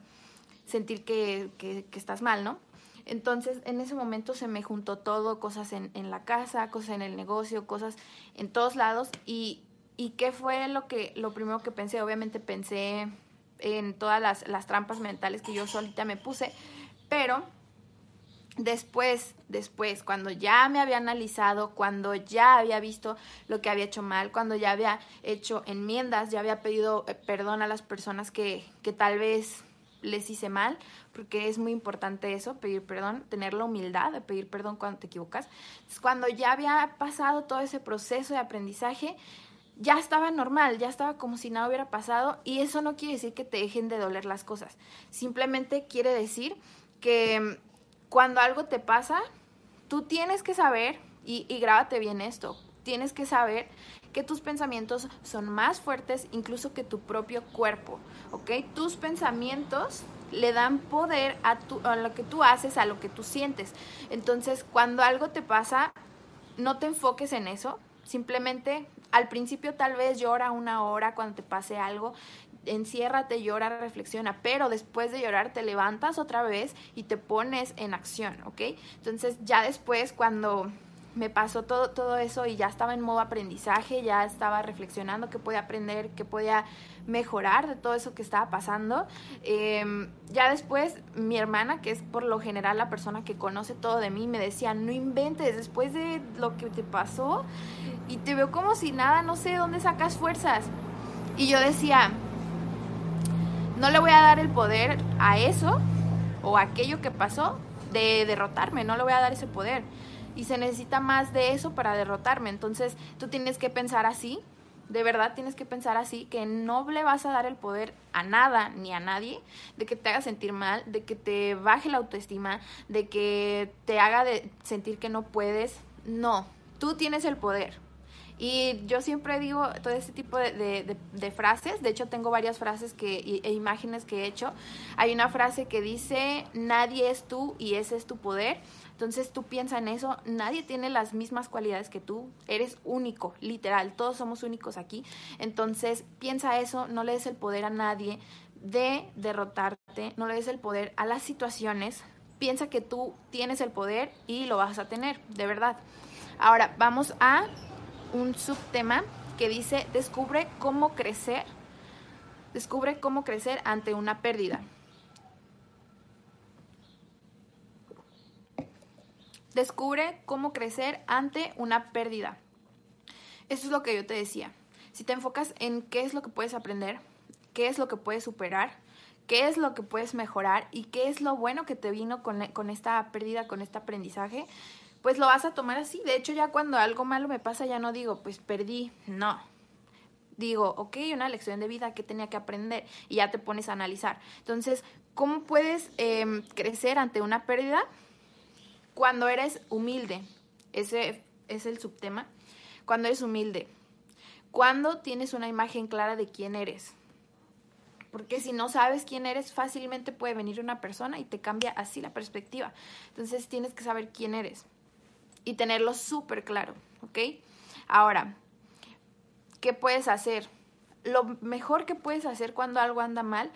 sentir que, estás mal, ¿no? Entonces, en ese momento se me juntó todo, cosas en, la casa, cosas en el negocio, cosas en todos lados, y, ¿Y qué fue lo que lo primero que pensé? Obviamente pensé en todas las trampas mentales que yo solita me puse, pero Después, después, cuando ya me había analizado, cuando ya había visto lo que había hecho mal, cuando ya había hecho enmiendas, ya había pedido eh, perdón a las personas que, que tal vez les hice mal, porque es muy importante eso, pedir perdón, tener la humildad de pedir perdón cuando te equivocas. cuando ya había pasado todo ese proceso de aprendizaje, ya estaba normal, ya estaba como si nada hubiera pasado y eso no quiere decir que te dejen de doler las cosas. Simplemente quiere decir que cuando algo te pasa, tú tienes que saber, y, y grábate bien esto, tienes que saber que tus pensamientos son más fuertes incluso que tu propio cuerpo, ¿ok? Tus pensamientos le dan poder a, a lo que tú haces, a lo que tú sientes. Entonces, cuando algo te pasa, no te enfoques en eso, simplemente al principio tal vez llora una hora cuando te pase algo, enciérrate, llora, reflexiona, pero después de llorar te levantas otra vez y te pones en acción, ¿ok? Entonces ya después cuando me pasó todo, todo eso y ya estaba en modo aprendizaje, ya estaba reflexionando qué podía aprender, qué podía mejorar de todo eso que estaba pasando. Em, ya después mi hermana, que es por lo general la persona que conoce todo de mí, me decía, no inventes, después de lo que te pasó y te veo como si nada, no sé dónde sacas fuerzas. Y yo decía, no le voy a dar el poder a eso o a aquello que pasó de derrotarme, no le voy a dar ese poder. Y se necesita más de eso para derrotarme. Entonces tú tienes que pensar así, de verdad tienes que pensar así, que no le vas a dar el poder a nada ni a nadie de que te haga sentir mal, de que te baje la autoestima, de que te haga de sentir que no puedes. No, tú tienes el poder. Y yo siempre digo todo este tipo de, de, frases, de hecho tengo varias frases que, e imágenes que he hecho. Hay una frase que dice, nadie es tú y ese es tu poder. Entonces tú piensa en eso, nadie tiene las mismas cualidades que tú, eres único, literal, todos somos únicos aquí. Entonces piensa eso, no le des el poder a nadie de derrotarte, no le des el poder a las situaciones, piensa que tú tienes el poder y lo vas a tener, de verdad. Ahora vamos a un subtema que dice descubre cómo crecer, descubre cómo crecer ante una pérdida. Descubre cómo crecer ante una pérdida. Eso es lo que yo te decía. Si te enfocas en qué es lo que puedes aprender, qué es lo que puedes superar, qué es lo que puedes mejorar y qué es lo bueno que te vino con, con esta pérdida, con este aprendizaje, pues lo vas a tomar así. De hecho, ya cuando algo malo me pasa, ya no digo, pues perdí, no. Digo, ok, una lección de vida que tenía que aprender y ya te pones a analizar. Entonces, ¿cómo puedes em, crecer ante una pérdida? Cuando eres humilde. Ese es el subtema. Cuando eres humilde. Cuando tienes una imagen clara de quién eres. Porque si no sabes quién eres, fácilmente puede venir una persona y te cambia así la perspectiva. Entonces tienes que saber quién eres y tenerlo súper claro, ¿ok? Ahora, ¿qué puedes hacer? Lo mejor que puedes hacer cuando algo anda mal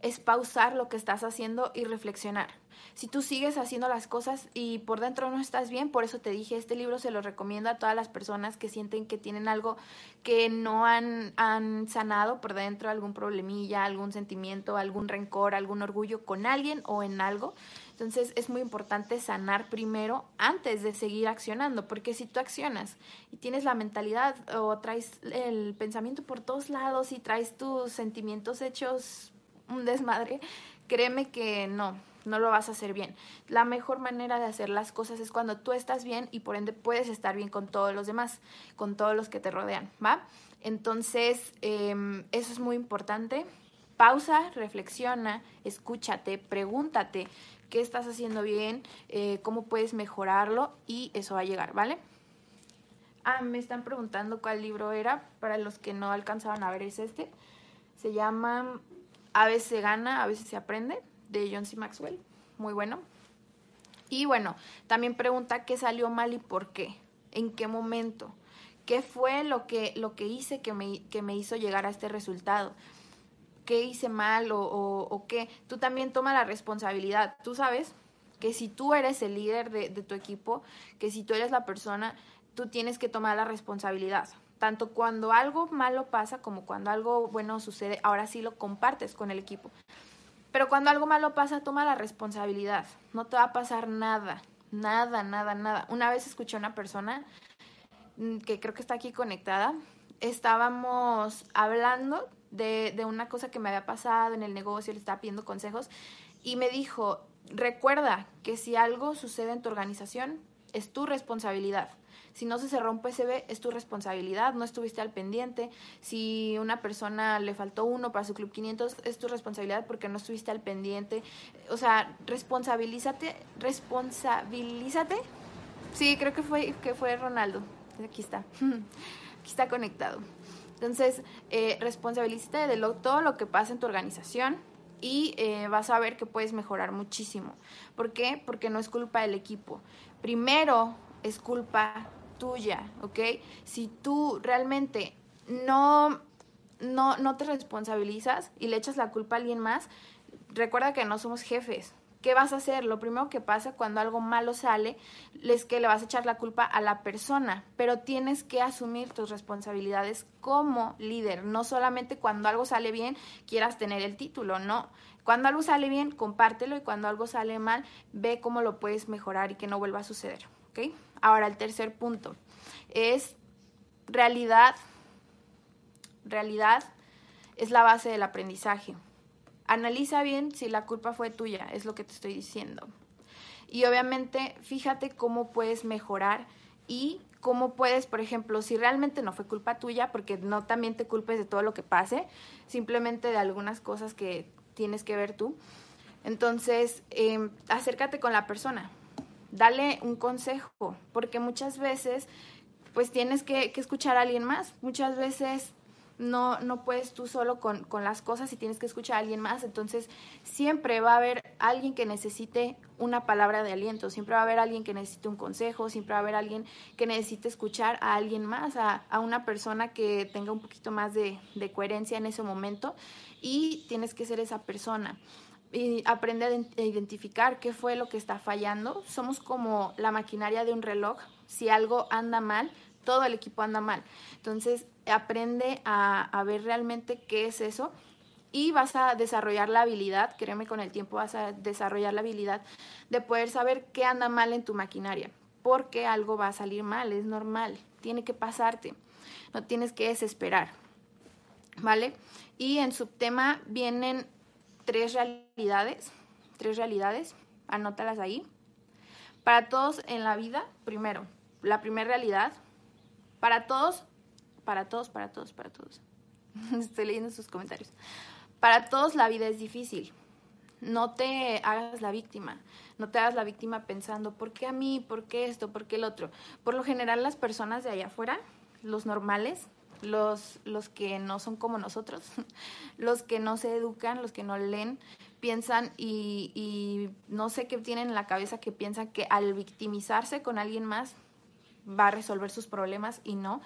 es pausar lo que estás haciendo y reflexionar. Si tú sigues haciendo las cosas y por dentro no estás bien, por eso te dije, este libro se lo recomiendo a todas las personas que sienten que tienen algo que no han, han sanado por dentro, algún problemilla, algún sentimiento, algún rencor, algún orgullo con alguien o en algo. Entonces es muy importante sanar primero antes de seguir accionando, porque si tú accionas y tienes la mentalidad o traes el pensamiento por todos lados y traes tus sentimientos hechos un desmadre, créeme que no, no lo vas a hacer bien. La mejor manera de hacer las cosas es cuando tú estás bien y por ende puedes estar bien con todos los demás, con todos los que te rodean, ¿va? Entonces, em, eso es muy importante. Pausa, reflexiona, escúchate, pregúntate qué estás haciendo bien, eh, cómo puedes mejorarlo y eso va a llegar, ¿vale? Ah, me están preguntando cuál libro era, para los que no alcanzaban a ver es este. Se llama A veces se gana, a veces se aprende, de John C. Maxwell, muy bueno. Y bueno, también pregunta qué salió mal y por qué, en qué momento, qué fue lo que, lo que hice que me, que me hizo llegar a este resultado qué hice mal o, o, qué. Tú también toma la responsabilidad. Tú sabes que si tú eres el líder de, de tu equipo, que si tú eres la persona, tú tienes que tomar la responsabilidad. Tanto cuando algo malo pasa como cuando algo bueno sucede, ahora sí lo compartes con el equipo. Pero cuando algo malo pasa, toma la responsabilidad. No te va a pasar nada, nada, nada, nada. Una vez escuché a una persona mm, que creo que está aquí conectada. Estábamos hablando de, de una cosa que me había pasado en el negocio, le estaba pidiendo consejos y me dijo, recuerda que si algo sucede en tu organización, es tu responsabilidad. Si no se cerró un PCB, es tu responsabilidad, no estuviste al pendiente. Si una persona le faltó uno para su Club 500, es tu responsabilidad porque no estuviste al pendiente. O sea, responsabilízate, responsabilízate. Sí, creo que fue, que fue Ronaldo. Aquí está. (laughs) Aquí está conectado. Entonces, eh, responsabilízate de lo, todo lo que pasa en tu organización y eh, vas a ver que puedes mejorar muchísimo. ¿Por qué? Porque no es culpa del equipo. Primero es culpa tuya, ¿ok? Si tú realmente no, no, no te responsabilizas y le echas la culpa a alguien más, recuerda que no somos jefes. ¿Qué vas a hacer? Lo primero que pasa cuando algo malo sale es que le vas a echar la culpa a la persona, pero tienes que asumir tus responsabilidades como líder, no solamente cuando algo sale bien quieras tener el título, no. Cuando algo sale bien, compártelo y cuando algo sale mal, ve cómo lo puedes mejorar y que no vuelva a suceder, ¿ok? Ahora, el tercer punto es realidad. Realidad es la base del aprendizaje. Analiza bien si la culpa fue tuya, es lo que te estoy diciendo. Y obviamente, fíjate cómo puedes mejorar y cómo puedes, por ejemplo, si realmente no fue culpa tuya, porque no también te culpes de todo lo que pase, simplemente de algunas cosas que tienes que ver tú. Entonces, em, acércate con la persona, dale un consejo, porque muchas veces pues tienes que, escuchar a alguien más. Muchas veces no, no puedes tú solo con, con, las cosas y tienes que escuchar a alguien más. Entonces, siempre va a haber alguien que necesite una palabra de aliento, siempre va a haber alguien que necesite un consejo, siempre va a haber alguien que necesite escuchar a alguien más, a, a una persona que tenga un poquito más de, de, coherencia en ese momento y tienes que ser esa persona y aprende a identificar qué fue lo que está fallando. Somos como la maquinaria de un reloj. Si algo anda mal, todo el equipo anda mal. Entonces, aprende a, ver realmente qué es eso y vas a desarrollar la habilidad, créeme con el tiempo vas a desarrollar la habilidad de poder saber qué anda mal en tu maquinaria, porque algo va a salir mal, es normal, tiene que pasarte, no tienes que desesperar, ¿vale? Y en subtema vienen tres realidades, tres realidades, anótalas ahí. Para todos en la vida, primero, la primera realidad, para todos, para todos, para todos, para todos. (laughs) Estoy leyendo sus comentarios. Para todos la vida es difícil. No te hagas la víctima. No te hagas la víctima pensando, ¿por qué a mí? ¿Por qué esto? ¿Por qué el otro? Por lo general las personas de allá afuera, los normales, los, los que no son como nosotros, (laughs) los que no se educan, los que no leen, piensan y, y no sé qué tienen en la cabeza que piensan que al victimizarse con alguien más va a resolver sus problemas y no.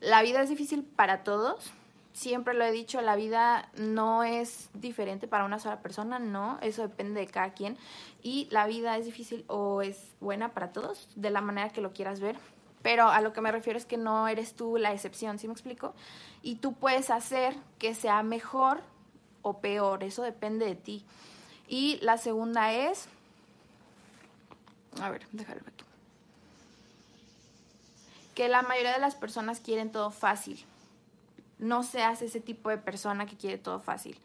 La vida es difícil para todos, siempre lo he dicho, la vida no es diferente para una sola persona, no, eso depende de cada quien. Y la vida es difícil o es buena para todos, de la manera que lo quieras ver. Pero a lo que me refiero es que no eres tú la excepción, ¿sí me explico? Y tú puedes hacer que sea mejor o peor, eso depende de ti. Y la segunda es, a ver, déjalo aquí, que la mayoría de las personas quieren todo fácil. No seas ese tipo de persona que quiere todo fácil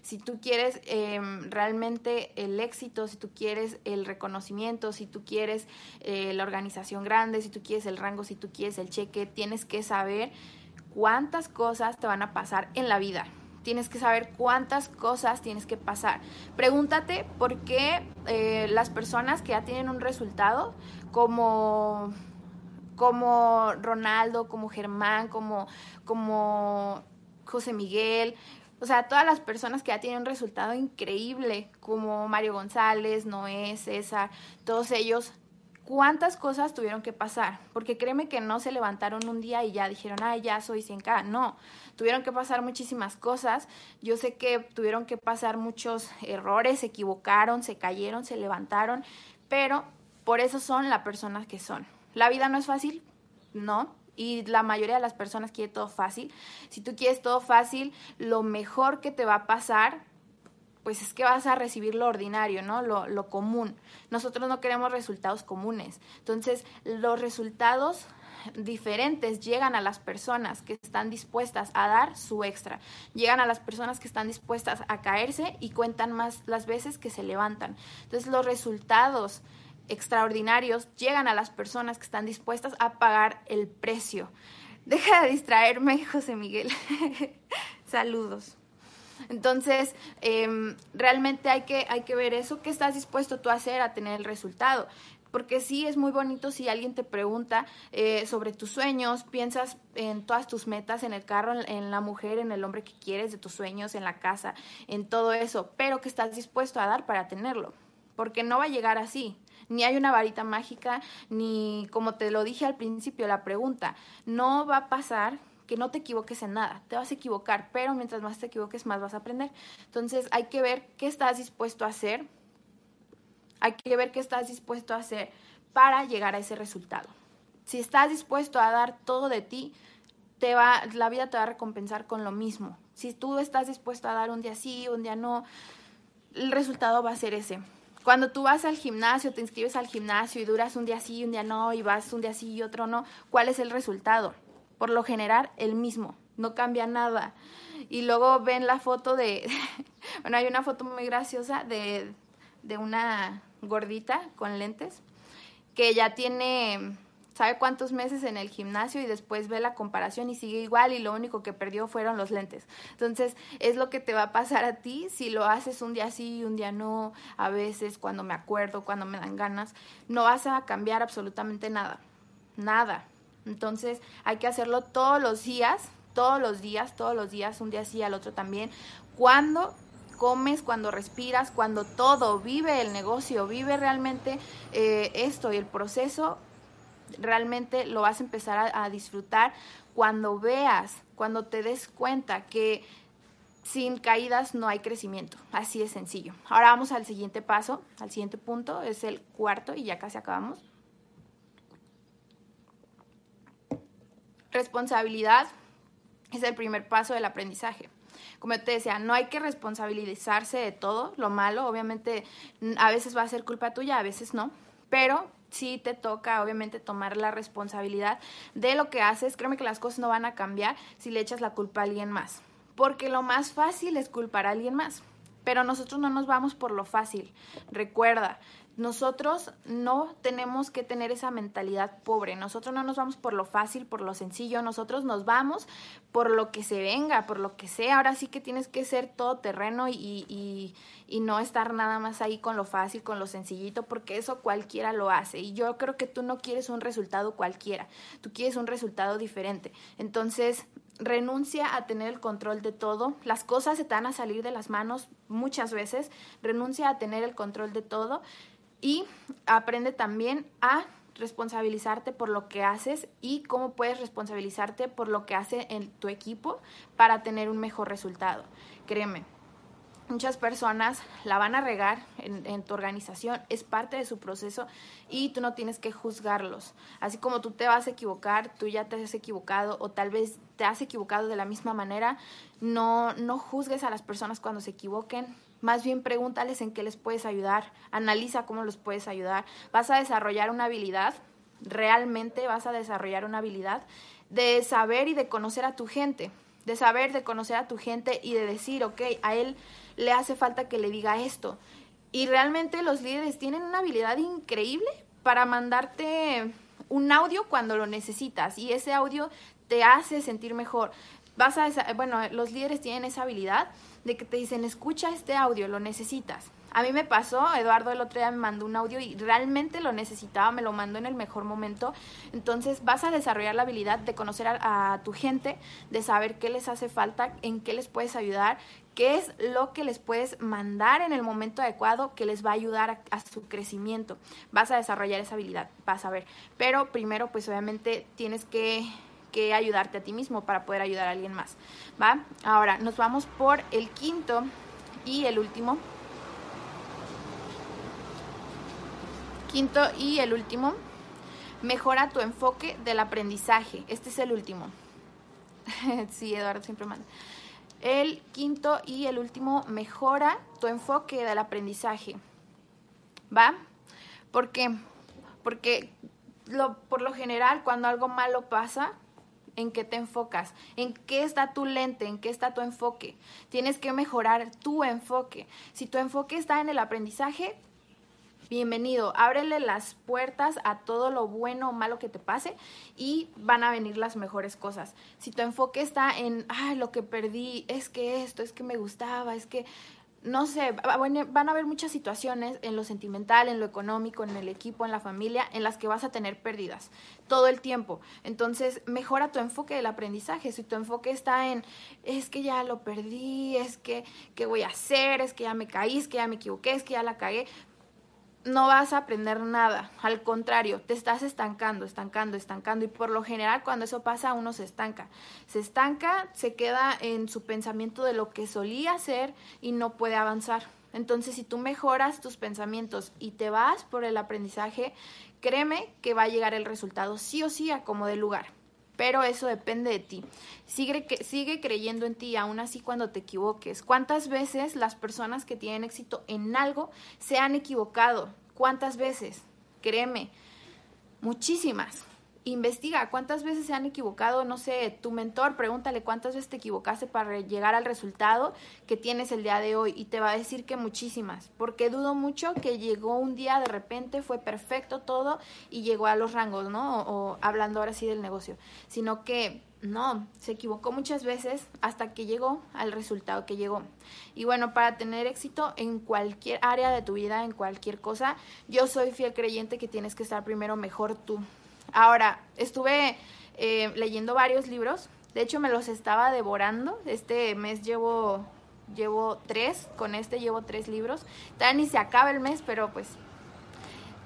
si tú quieres em, realmente el éxito, si tú quieres el reconocimiento, si tú quieres eh, la organización grande, si tú quieres el rango, si tú quieres el cheque, tienes que saber cuántas cosas te van a pasar en la vida. Tienes que saber cuántas cosas tienes que pasar. Pregúntate por qué eh, las personas que ya tienen un resultado, como como Ronaldo, como Germán, como, como José Miguel, o sea, todas las personas que ya tienen un resultado increíble, como Mario González, Noé, César, todos ellos, ¿cuántas cosas tuvieron que pasar? Porque créeme que no se levantaron un día y ya dijeron, ah, ya soy 100K. No, tuvieron que pasar muchísimas cosas. Yo sé que tuvieron que pasar muchos errores, se equivocaron, se cayeron, se levantaron, pero por eso son la persona que son. La vida no es fácil, no, y la mayoría de las personas quiere todo fácil. Si tú quieres todo fácil, lo mejor que te va a pasar pues es que vas a recibir lo ordinario, ¿no? Lo, lo común. Nosotros no queremos resultados comunes. Entonces, los resultados diferentes llegan a las personas que están dispuestas a dar su extra, llegan a las personas que están dispuestas a caerse y cuentan más las veces que se levantan. Entonces los resultados extraordinarios llegan a las personas que están dispuestas a pagar el precio. Deja de distraerme, (laughs) José Miguel. (laughs) Saludos. Entonces, em, realmente hay que, hay que ver eso, qué estás dispuesto tú a hacer a tener el resultado porque sí es muy bonito si alguien te pregunta eh, sobre tus sueños, piensas en todas tus metas, en el carro, en, la mujer, en el hombre que quieres, de tus sueños, en la casa, en todo eso, pero que estás dispuesto a dar para tenerlo, porque no va a llegar así. Ni hay una varita mágica, ni como te lo dije al principio, la pregunta, no va a pasar que no te equivoques en nada, te vas a equivocar, pero mientras más te equivoques, más vas a aprender. Entonces hay que ver qué estás dispuesto a hacer hay que ver qué estás dispuesto a hacer para llegar a ese resultado. Si estás dispuesto a dar todo de ti, te va, la vida te va a recompensar con lo mismo. Si tú estás dispuesto a dar un día sí, un día no, el resultado va a ser ese. Cuando tú vas al gimnasio, te inscribes al gimnasio y duras un día sí, un día no, y vas un día sí y otro no, ¿cuál es el resultado? Por lo general, el mismo, no cambia nada. Y luego ven la foto de, (laughs) bueno, hay una foto muy graciosa de, de una gordita con lentes, que ya tiene, sabe cuántos meses en el gimnasio y después ve la comparación y sigue igual y lo único que perdió fueron los lentes. Entonces, es lo que te va a pasar a ti si lo haces un día sí, un día no, a veces cuando me acuerdo, cuando me dan ganas, no vas a cambiar absolutamente nada, nada. Entonces, hay que hacerlo todos los días, todos los días, todos los días, un día sí, al otro también, cuando comes, cuando respiras, cuando todo, vive el negocio, vive realmente eh, esto y el proceso, realmente lo vas a empezar a, disfrutar cuando veas, cuando te des cuenta que sin caídas no hay crecimiento. Así de sencillo. Ahora vamos al siguiente paso, al siguiente punto, es el cuarto y ya casi acabamos. Responsabilidad es el primer paso del aprendizaje como te decía, no hay que responsabilizarse de todo lo malo, obviamente a veces va a ser culpa tuya, a veces no, pero sí te toca obviamente tomar la responsabilidad de lo que haces, créeme que las cosas no van a cambiar si le echas la culpa a alguien más, porque lo más fácil es culpar a alguien más. Pero nosotros no nos vamos por lo fácil. Recuerda, nosotros no tenemos que tener esa mentalidad pobre, nosotros no nos vamos por lo fácil, por lo sencillo, nosotros nos vamos por lo que se venga, por lo que sea. Ahora sí que tienes que ser todo terreno y, y, y no estar nada más ahí con lo fácil, con lo sencillito, porque eso cualquiera lo hace. Y yo creo que tú no quieres un resultado cualquiera, tú quieres un resultado diferente. Entonces, renuncia a tener el control de todo. Las cosas se te van a salir de las manos muchas veces. Renuncia a tener el control de todo y aprende también a responsabilizarte por lo que haces y cómo puedes responsabilizarte por lo que hace en tu equipo para tener un mejor resultado. Créeme, muchas personas la van a regar en, tu organización, es parte de su proceso y tú no tienes que juzgarlos. Así como tú te vas a equivocar, tú ya te has equivocado o tal vez te has equivocado de la misma manera, no, no juzgues a las personas cuando se equivoquen, más bien pregúntales en qué les puedes ayudar, analiza cómo los puedes ayudar. Vas a desarrollar una habilidad, realmente vas a desarrollar una habilidad de saber y de conocer a tu gente, de saber, de conocer a tu gente y de decir, ok, a él le hace falta que le diga esto. Y realmente los líderes tienen una habilidad increíble para mandarte un audio cuando lo necesitas y ese audio te hace sentir mejor. Vas a, bueno, los líderes tienen esa habilidad de que te dicen, escucha este audio, lo necesitas. A mí me pasó, Eduardo el otro día me mandó un audio y realmente lo necesitaba, me lo mandó en el mejor momento. Entonces vas a desarrollar la habilidad de conocer a, tu gente, de saber qué les hace falta, en qué les puedes ayudar, qué es lo que les puedes mandar en el momento adecuado que les va a ayudar a, a, su crecimiento. Vas a desarrollar esa habilidad, vas a ver. Pero primero, pues obviamente tienes que que ayudarte a ti mismo para poder ayudar a alguien más. ¿Va? Ahora nos vamos por el quinto y el último. Quinto y el último. Mejora tu enfoque del aprendizaje. Este es el último. (laughs) sí, Eduardo siempre manda. El quinto y el último, mejora tu enfoque del aprendizaje. ¿Va? ¿Por qué? Porque lo, por lo general, cuando algo malo pasa, ¿en qué te enfocas? ¿En qué está tu lente? ¿En qué está tu enfoque? Tienes que mejorar tu enfoque. Si tu enfoque está en el aprendizaje, bienvenido. Ábrele las puertas a todo lo bueno o malo que te pase y van a venir las mejores cosas. Si tu enfoque está en, ay, lo que perdí, es que esto, es que me gustaba, es que no sé, van a haber muchas situaciones en lo sentimental, en lo económico, en el equipo, en la familia, en las que vas a tener pérdidas todo el tiempo. Entonces, mejora tu enfoque del aprendizaje. Si tu enfoque está en, es que ya lo perdí, es que, ¿qué voy a hacer? Es que ya me caí, es que ya me equivoqué, es que ya la cagué no vas a aprender nada. Al contrario, te estás estancando, estancando, estancando. Y por lo general, cuando eso pasa, uno se estanca. Se estanca, se queda en su pensamiento de lo que solía hacer y no puede avanzar. Entonces, si tú mejoras tus pensamientos y te vas por el aprendizaje, créeme que va a llegar el resultado sí o sí a como de lugar. Pero eso depende de ti. Sigue, sigue creyendo en ti, aún así cuando te equivoques. ¿Cuántas veces las personas que tienen éxito en algo se han equivocado? ¿Cuántas veces? Créeme, muchísimas. Investiga cuántas veces se han equivocado, no sé, tu mentor, pregúntale cuántas veces te equivocaste para llegar al resultado que tienes el día de hoy y te va a decir que muchísimas, porque dudo mucho que llegó un día de repente, fue perfecto todo y llegó a los rangos, ¿no? o hablando ahora sí del negocio, sino que no, se equivocó muchas veces hasta que llegó al resultado que llegó. Y bueno, para tener éxito en cualquier área de tu vida, en cualquier cosa, yo soy fiel creyente que tienes que estar primero mejor tú. Ahora, estuve eh, leyendo varios libros, de hecho me los estaba devorando, este mes llevo, llevo tres, con este llevo tres libros, ni se acaba el mes, pero pues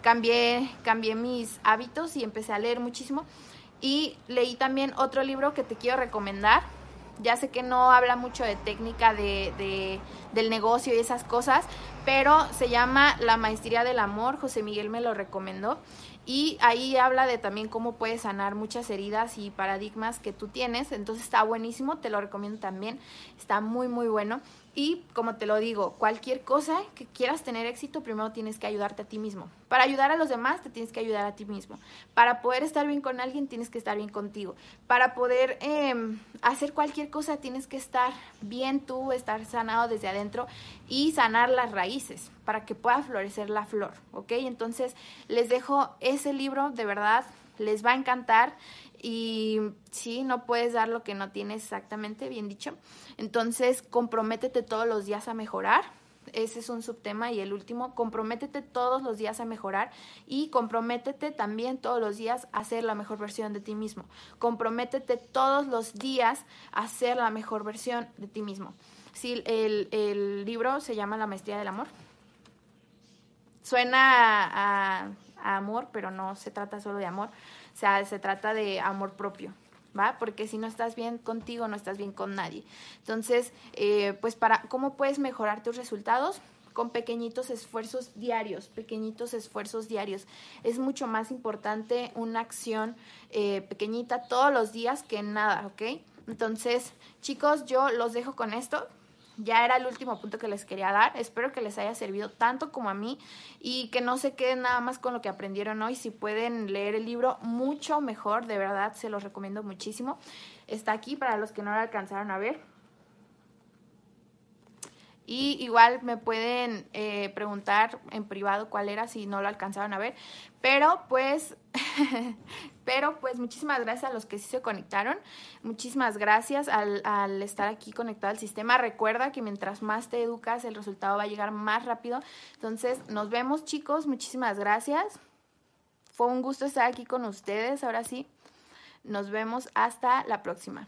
cambié, cambié mis hábitos y empecé a leer muchísimo. Y leí también otro libro que te quiero recomendar. Ya sé que no habla mucho de técnica de, del negocio y esas cosas, pero se llama La Maestría del Amor. José Miguel me lo recomendó. Y ahí habla de también cómo puedes sanar muchas heridas y paradigmas que tú tienes. Entonces está buenísimo, te lo recomiendo también. Está muy, muy bueno. Y como te lo digo, cualquier cosa que quieras tener éxito, primero tienes que ayudarte a ti mismo. Para ayudar a los demás, te tienes que ayudar a ti mismo. Para poder estar bien con alguien, tienes que estar bien contigo. Para poder em, hacer cualquier cosa, tienes que estar bien tú, estar sanado desde adentro y sanar las raíces para que pueda florecer la flor, ¿ok? Entonces, les dejo ese libro, de verdad, les va a encantar y sí, no puedes dar lo que no tienes exactamente, bien dicho. Entonces, comprométete todos los días a mejorar. Ese es un subtema. Y el último, comprométete todos los días a mejorar y comprométete también todos los días a ser la mejor versión de ti mismo. Comprométete todos los días a ser la mejor versión de ti mismo. Sí, el, el libro se llama La Maestría del Amor. Suena a amor, pero no se trata solo de amor, o sea, se trata de amor propio. ¿Va? Porque si no estás bien contigo, no estás bien con nadie. Entonces, eh, pues para, ¿cómo puedes mejorar tus resultados? con pequeñitos esfuerzos diarios, pequeñitos esfuerzos diarios. Es mucho más importante una acción eh, pequeñita todos los días que nada, ¿ok? Entonces, chicos, yo los dejo con esto ya era el último punto que les quería dar. Espero que les haya servido tanto como a mí y que no se queden nada más con lo que aprendieron hoy. Si pueden leer el libro, mucho mejor, de verdad, se los recomiendo muchísimo. Está aquí para los que no lo alcanzaron a ver. Y igual me pueden eh, preguntar en privado cuál era si no lo alcanzaron a ver. Pero pues, (laughs) (laughs) pero pues muchísimas gracias a los que sí se conectaron. Muchísimas gracias al, al, estar aquí conectado al sistema. Recuerda que mientras más te educas, el resultado va a llegar más rápido. Entonces, nos vemos chicos. Muchísimas gracias. Fue un gusto estar aquí con ustedes. Ahora sí, nos vemos hasta la próxima.